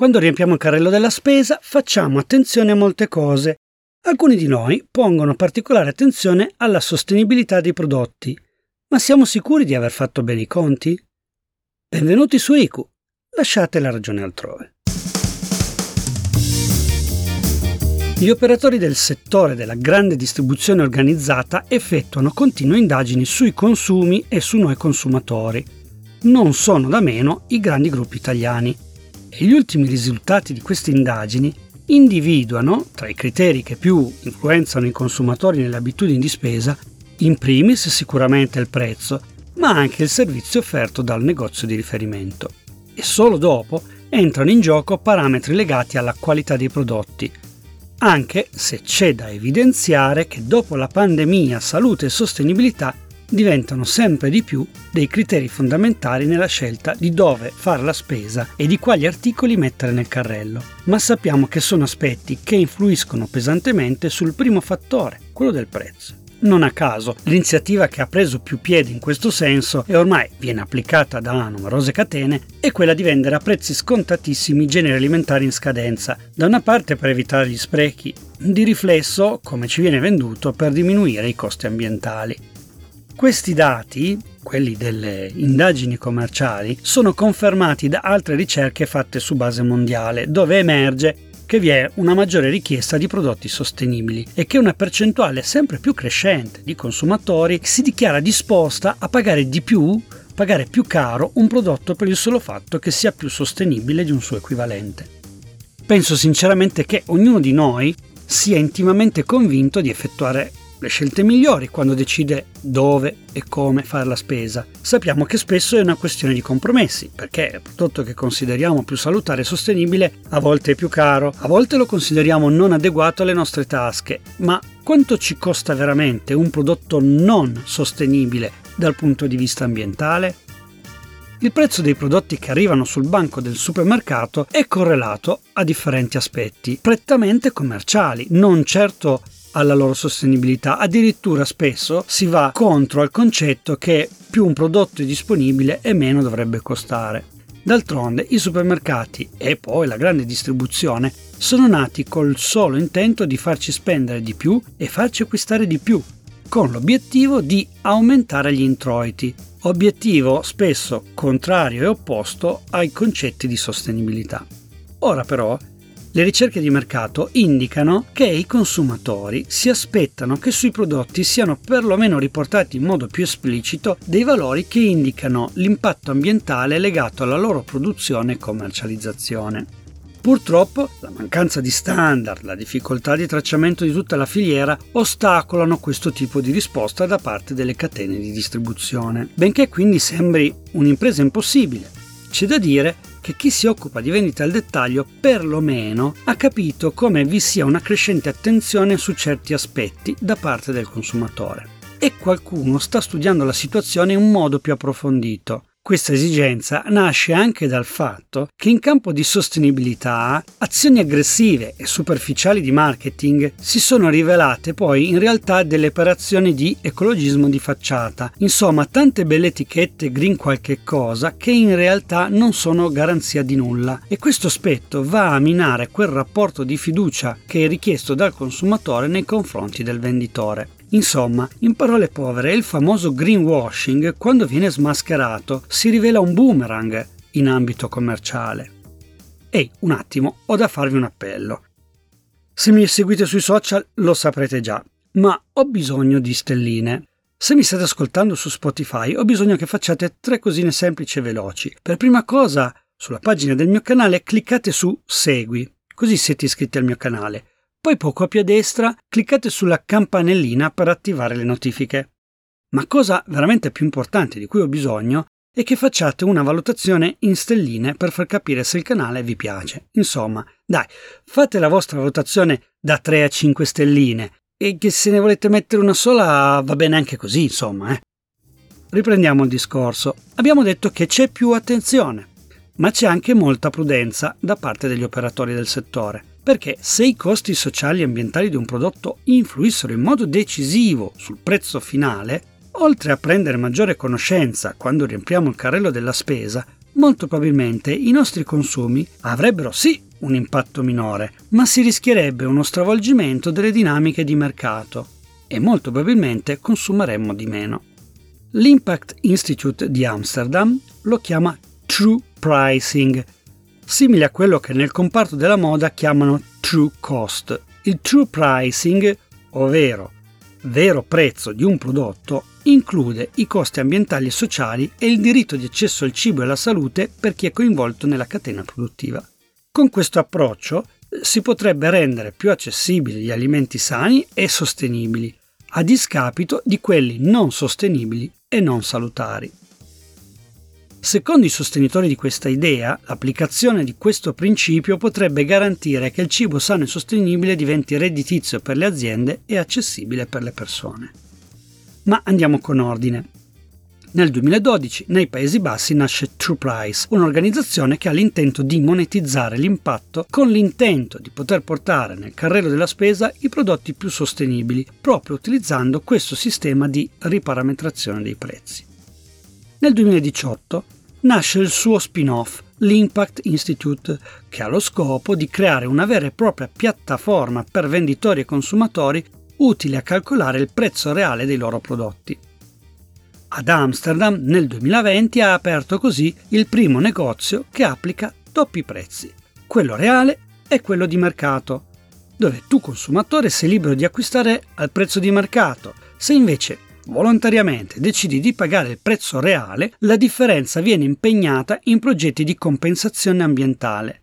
Quando riempiamo il carrello della spesa facciamo attenzione a molte cose. Alcuni di noi pongono particolare attenzione alla sostenibilità dei prodotti. Ma siamo sicuri di aver fatto bene i conti? Benvenuti su IQ. Lasciate la ragione altrove. Gli operatori del settore della grande distribuzione organizzata effettuano continue indagini sui consumi e su noi consumatori. Non sono da meno i grandi gruppi italiani. E gli ultimi risultati di queste indagini individuano, tra i criteri che più influenzano i consumatori nelle abitudini di spesa, in primis sicuramente il prezzo, ma anche il servizio offerto dal negozio di riferimento. E solo dopo entrano in gioco parametri legati alla qualità dei prodotti, anche se c'è da evidenziare che dopo la pandemia salute e sostenibilità diventano sempre di più dei criteri fondamentali nella scelta di dove fare la spesa e di quali articoli mettere nel carrello, ma sappiamo che sono aspetti che influiscono pesantemente sul primo fattore, quello del prezzo. Non a caso, l'iniziativa che ha preso più piede in questo senso e ormai viene applicata da numerose catene è quella di vendere a prezzi scontatissimi generi alimentari in scadenza, da una parte per evitare gli sprechi, di riflesso, come ci viene venduto, per diminuire i costi ambientali. Questi dati, quelli delle indagini commerciali, sono confermati da altre ricerche fatte su base mondiale, dove emerge che vi è una maggiore richiesta di prodotti sostenibili e che una percentuale sempre più crescente di consumatori si dichiara disposta a pagare di più, pagare più caro un prodotto per il solo fatto che sia più sostenibile di un suo equivalente. Penso sinceramente che ognuno di noi sia intimamente convinto di effettuare le scelte migliori quando decide dove e come fare la spesa. Sappiamo che spesso è una questione di compromessi, perché il prodotto che consideriamo più salutare e sostenibile a volte è più caro, a volte lo consideriamo non adeguato alle nostre tasche, ma quanto ci costa veramente un prodotto non sostenibile dal punto di vista ambientale? Il prezzo dei prodotti che arrivano sul banco del supermercato è correlato a differenti aspetti, prettamente commerciali, non certo alla loro sostenibilità. Addirittura spesso si va contro al concetto che più un prodotto è disponibile e meno dovrebbe costare. D'altronde i supermercati e poi la grande distribuzione sono nati col solo intento di farci spendere di più e farci acquistare di più, con l'obiettivo di aumentare gli introiti, obiettivo spesso contrario e opposto ai concetti di sostenibilità. Ora però le ricerche di mercato indicano che i consumatori si aspettano che sui prodotti siano perlomeno riportati in modo più esplicito dei valori che indicano l'impatto ambientale legato alla loro produzione e commercializzazione. Purtroppo la mancanza di standard, la difficoltà di tracciamento di tutta la filiera ostacolano questo tipo di risposta da parte delle catene di distribuzione. Benché quindi sembri un'impresa impossibile, c'è da dire che chi si occupa di vendita al dettaglio perlomeno ha capito come vi sia una crescente attenzione su certi aspetti da parte del consumatore. E qualcuno sta studiando la situazione in un modo più approfondito questa esigenza nasce anche dal fatto che in campo di sostenibilità azioni aggressive e superficiali di marketing si sono rivelate poi in realtà delle operazioni di ecologismo di facciata. Insomma, tante belle etichette green qualche cosa che in realtà non sono garanzia di nulla e questo aspetto va a minare quel rapporto di fiducia che è richiesto dal consumatore nei confronti del venditore. Insomma, in parole povere, il famoso greenwashing, quando viene smascherato, si rivela un boomerang in ambito commerciale. Ehi, un attimo, ho da farvi un appello. Se mi seguite sui social lo saprete già, ma ho bisogno di stelline. Se mi state ascoltando su Spotify ho bisogno che facciate tre cosine semplici e veloci. Per prima cosa, sulla pagina del mio canale cliccate su Segui, così siete iscritti al mio canale. Poi poco più a destra cliccate sulla campanellina per attivare le notifiche. Ma cosa veramente più importante di cui ho bisogno è che facciate una valutazione in stelline per far capire se il canale vi piace. Insomma, dai, fate la vostra valutazione da 3 a 5 stelline e che se ne volete mettere una sola va bene anche così, insomma. Eh. Riprendiamo il discorso. Abbiamo detto che c'è più attenzione, ma c'è anche molta prudenza da parte degli operatori del settore perché se i costi sociali e ambientali di un prodotto influissero in modo decisivo sul prezzo finale, oltre a prendere maggiore conoscenza quando riempiamo il carrello della spesa, molto probabilmente i nostri consumi avrebbero sì un impatto minore, ma si rischierebbe uno stravolgimento delle dinamiche di mercato e molto probabilmente consumeremmo di meno. L'Impact Institute di Amsterdam lo chiama True Pricing, simile a quello che nel comparto della moda chiamano True Cost. Il True Pricing, ovvero vero prezzo di un prodotto, include i costi ambientali e sociali e il diritto di accesso al cibo e alla salute per chi è coinvolto nella catena produttiva. Con questo approccio eh, si potrebbe rendere più accessibili gli alimenti sani e sostenibili, a discapito di quelli non sostenibili e non salutari. Secondo i sostenitori di questa idea, l'applicazione di questo principio potrebbe garantire che il cibo sano e sostenibile diventi redditizio per le aziende e accessibile per le persone. Ma andiamo con ordine. Nel 2012 nei Paesi Bassi nasce True Price, un'organizzazione che ha l'intento di monetizzare l'impatto con l'intento di poter portare nel carrello della spesa i prodotti più sostenibili, proprio utilizzando questo sistema di riparametrazione dei prezzi. Nel 2018 nasce il suo spin-off, l'Impact Institute, che ha lo scopo di creare una vera e propria piattaforma per venditori e consumatori utile a calcolare il prezzo reale dei loro prodotti. Ad Amsterdam nel 2020 ha aperto così il primo negozio che applica doppi prezzi, quello reale e quello di mercato, dove tu consumatore sei libero di acquistare al prezzo di mercato, se invece volontariamente decidi di pagare il prezzo reale, la differenza viene impegnata in progetti di compensazione ambientale.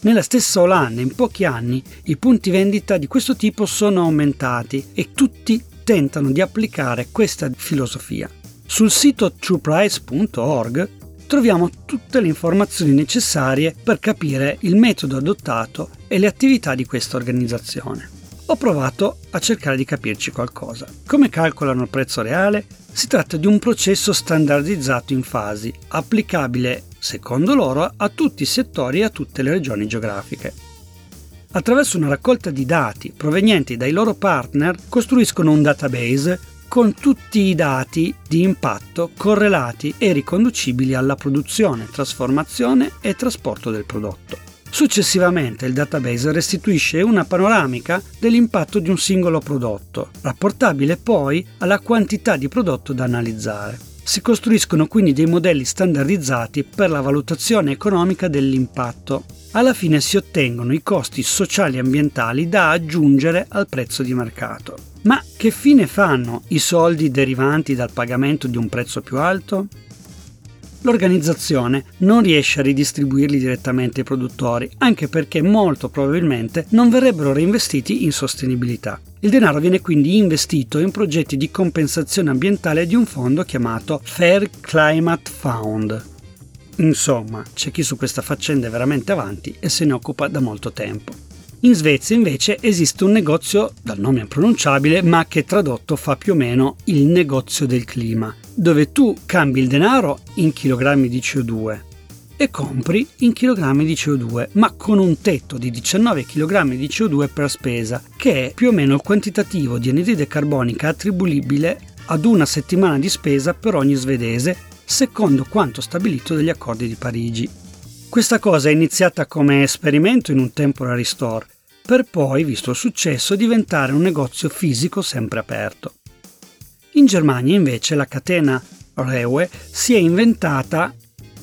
Nella stessa Olanda, in pochi anni, i punti vendita di questo tipo sono aumentati e tutti tentano di applicare questa filosofia. Sul sito trueprice.org troviamo tutte le informazioni necessarie per capire il metodo adottato e le attività di questa organizzazione ho provato a cercare di capirci qualcosa. Come calcolano il prezzo reale? Si tratta di un processo standardizzato in fasi, applicabile, secondo loro, a tutti i settori e a tutte le regioni geografiche. Attraverso una raccolta di dati provenienti dai loro partner, costruiscono un database con tutti i dati di impatto correlati e riconducibili alla produzione, trasformazione e trasporto del prodotto. Successivamente il database restituisce una panoramica dell'impatto di un singolo prodotto, rapportabile poi alla quantità di prodotto da analizzare. Si costruiscono quindi dei modelli standardizzati per la valutazione economica dell'impatto. Alla fine si ottengono i costi sociali e ambientali da aggiungere al prezzo di mercato. Ma che fine fanno i soldi derivanti dal pagamento di un prezzo più alto? L'organizzazione non riesce a ridistribuirli direttamente ai produttori, anche perché molto probabilmente non verrebbero reinvestiti in sostenibilità. Il denaro viene quindi investito in progetti di compensazione ambientale di un fondo chiamato Fair Climate Fund. Insomma, c'è chi su questa faccenda è veramente avanti e se ne occupa da molto tempo. In Svezia invece esiste un negozio dal nome impronunciabile ma che tradotto fa più o meno il negozio del clima, dove tu cambi il denaro in chilogrammi di CO2 e compri in chilogrammi di CO2, ma con un tetto di 19 kg di CO2 per spesa, che è più o meno il quantitativo di anidride carbonica attribuibile ad una settimana di spesa per ogni svedese, secondo quanto stabilito dagli accordi di Parigi. Questa cosa è iniziata come esperimento in un temporary store, per poi, visto il successo, diventare un negozio fisico sempre aperto. In Germania invece la catena Rewe si è inventata,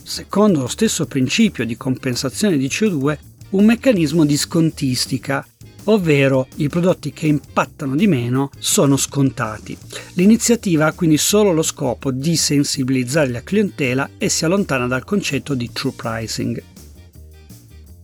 secondo lo stesso principio di compensazione di CO2, un meccanismo di scontistica, ovvero i prodotti che impattano di meno sono scontati. L'iniziativa ha quindi solo lo scopo di sensibilizzare la clientela e si allontana dal concetto di true pricing.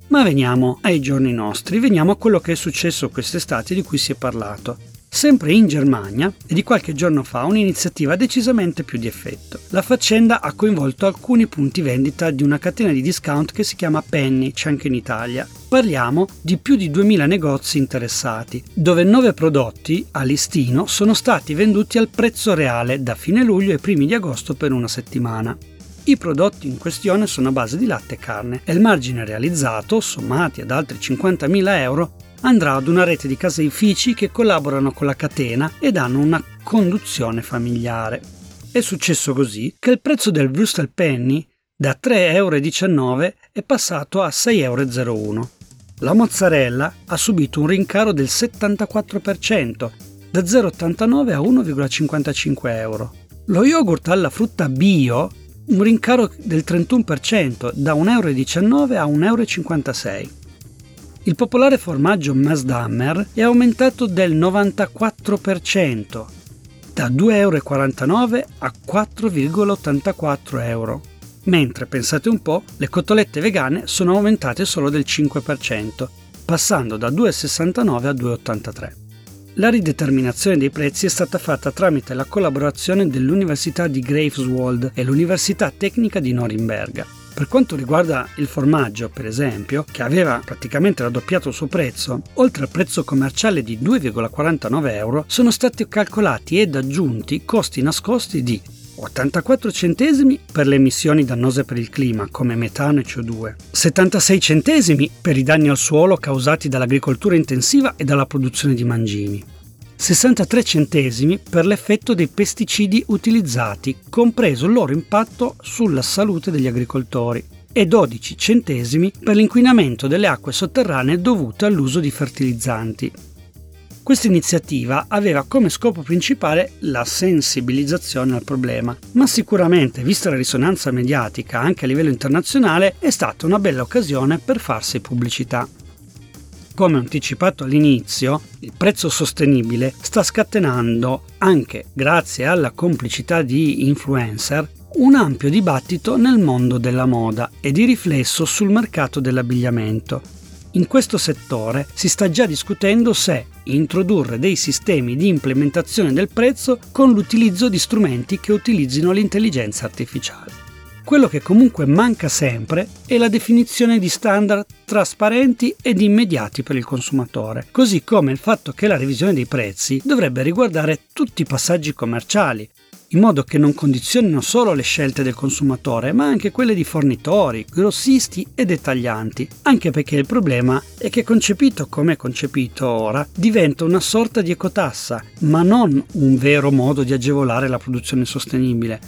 Ma veniamo ai giorni nostri, veniamo a quello che è successo quest'estate di cui si è parlato. Sempre in Germania, e di qualche giorno fa, un'iniziativa decisamente più di effetto. La faccenda ha coinvolto alcuni punti vendita di una catena di discount che si chiama Penny, c'è anche in Italia. Parliamo di più di 2000 negozi interessati, dove 9 prodotti a listino sono stati venduti al prezzo reale da fine luglio ai primi di agosto per una settimana. I prodotti in questione sono a base di latte e carne e il margine realizzato, sommati ad altri 50.000 euro, andrà ad una rete di caseifici che collaborano con la catena ed hanno una conduzione familiare. È successo così che il prezzo del Bristol Penny Da 3,19 euro è passato a 6,01 euro. La mozzarella ha subito un rincaro del 74%, da 0,89 a 1,55 euro. Lo yogurt alla frutta bio un rincaro del 31%, da 1,19 euro a 1,56 euro. Il popolare formaggio Masdammer è aumentato del 94%, da 2,49 euro a 4,84 euro. Mentre, pensate un po', le cotolette vegane sono aumentate solo del 5%, passando da 2,69 a 2,83. La rideterminazione dei prezzi è stata fatta tramite la collaborazione dell'Università di Greifswald e l'Università Tecnica di Norimberga. Per quanto riguarda il formaggio, per esempio, che aveva praticamente raddoppiato il suo prezzo, oltre al prezzo commerciale di 2,49 euro, sono stati calcolati ed aggiunti costi nascosti di 84 centesimi per le emissioni dannose per il clima, come metano e CO2, 76 centesimi per i danni al suolo causati dall'agricoltura intensiva e dalla produzione di mangimi, 63 centesimi per l'effetto dei pesticidi utilizzati, compreso il loro impatto sulla salute degli agricoltori, e 12 centesimi per l'inquinamento delle acque sotterranee dovute all'uso di fertilizzanti. Questa iniziativa aveva come scopo principale la sensibilizzazione al problema, ma sicuramente, vista la risonanza mediatica anche a livello internazionale, è stata una bella occasione per farsi pubblicità. Come anticipato all'inizio, il prezzo sostenibile sta scatenando, anche grazie alla complicità di influencer, un ampio dibattito nel mondo della moda e di riflesso sul mercato dell'abbigliamento, in questo settore si sta già discutendo se introdurre dei sistemi di implementazione del prezzo con l'utilizzo di strumenti che utilizzino l'intelligenza artificiale. Quello che comunque manca sempre è la definizione di standard trasparenti ed immediati per il consumatore, così come il fatto che la revisione dei prezzi dovrebbe riguardare tutti i passaggi commerciali, in modo che non condizionino solo le scelte del consumatore, ma anche quelle di fornitori, grossisti e dettaglianti, anche perché il problema è che concepito come è concepito ora, diventa una sorta di ecotassa, ma non un vero modo di agevolare la produzione sostenibile.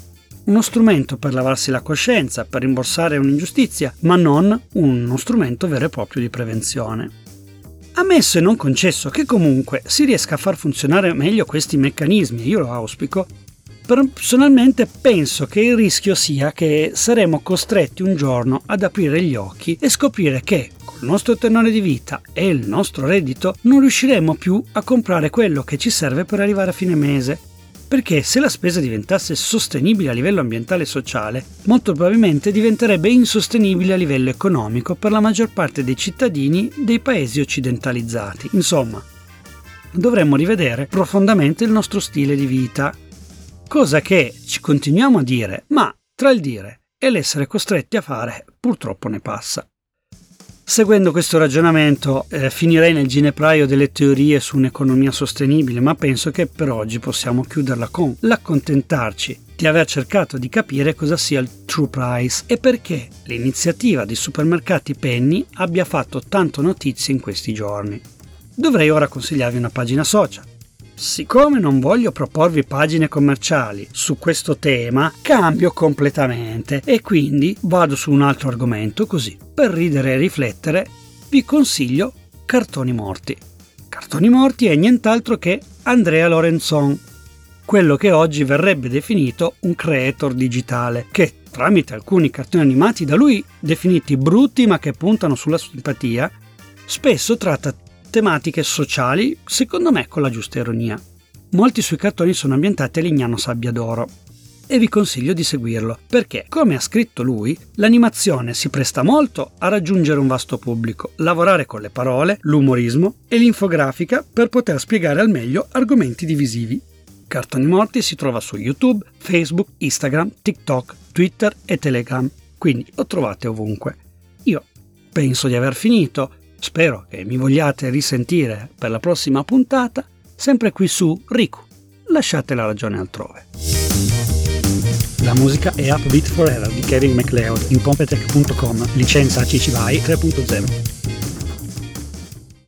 Uno strumento per lavarsi la coscienza, per rimborsare un'ingiustizia, ma non uno strumento vero e proprio di prevenzione. Ammesso e non concesso che comunque si riesca a far funzionare meglio questi meccanismi, io lo auspico, Personalmente penso che il rischio sia che saremo costretti un giorno ad aprire gli occhi e scoprire che col nostro tenore di vita e il nostro reddito non riusciremo più a comprare quello che ci serve per arrivare a fine mese. Perché se la spesa diventasse sostenibile a livello ambientale e sociale, molto probabilmente diventerebbe insostenibile a livello economico per la maggior parte dei cittadini dei paesi occidentalizzati. Insomma, dovremmo rivedere profondamente il nostro stile di vita Cosa che ci continuiamo a dire, ma tra il dire e l'essere costretti a fare purtroppo ne passa. Seguendo questo ragionamento eh, finirei nel ginepraio delle teorie su un'economia sostenibile, ma penso che per oggi possiamo chiuderla con l'accontentarci di aver cercato di capire cosa sia il True Price e perché l'iniziativa dei supermercati Penny abbia fatto tanto notizia in questi giorni. Dovrei ora consigliarvi una pagina social Siccome non voglio proporvi pagine commerciali su questo tema, cambio completamente e quindi vado su un altro argomento così. Per ridere e riflettere vi consiglio Cartoni Morti. Cartoni Morti è nient'altro che Andrea Lorenzon, quello che oggi verrebbe definito un creator digitale, che tramite alcuni cartoni animati da lui definiti brutti ma che puntano sulla simpatia, spesso tratta tematiche sociali, secondo me con la giusta ironia. Molti suoi cartoni sono ambientati a Lignano Sabbia d'Oro e vi consiglio di seguirlo perché, come ha scritto lui, l'animazione si presta molto a raggiungere un vasto pubblico, lavorare con le parole, l'umorismo e l'infografica per poter spiegare al meglio argomenti divisivi. Cartoni Morti si trova su YouTube, Facebook, Instagram, TikTok, Twitter e Telegram, quindi lo trovate ovunque. Io penso di aver finito, Spero che mi vogliate risentire per la prossima puntata, sempre qui su Riku. Lasciate la ragione altrove. La musica è Upbeat Forever di Kevin MacLeod in pompetech.com, licenza CC BY 3.0.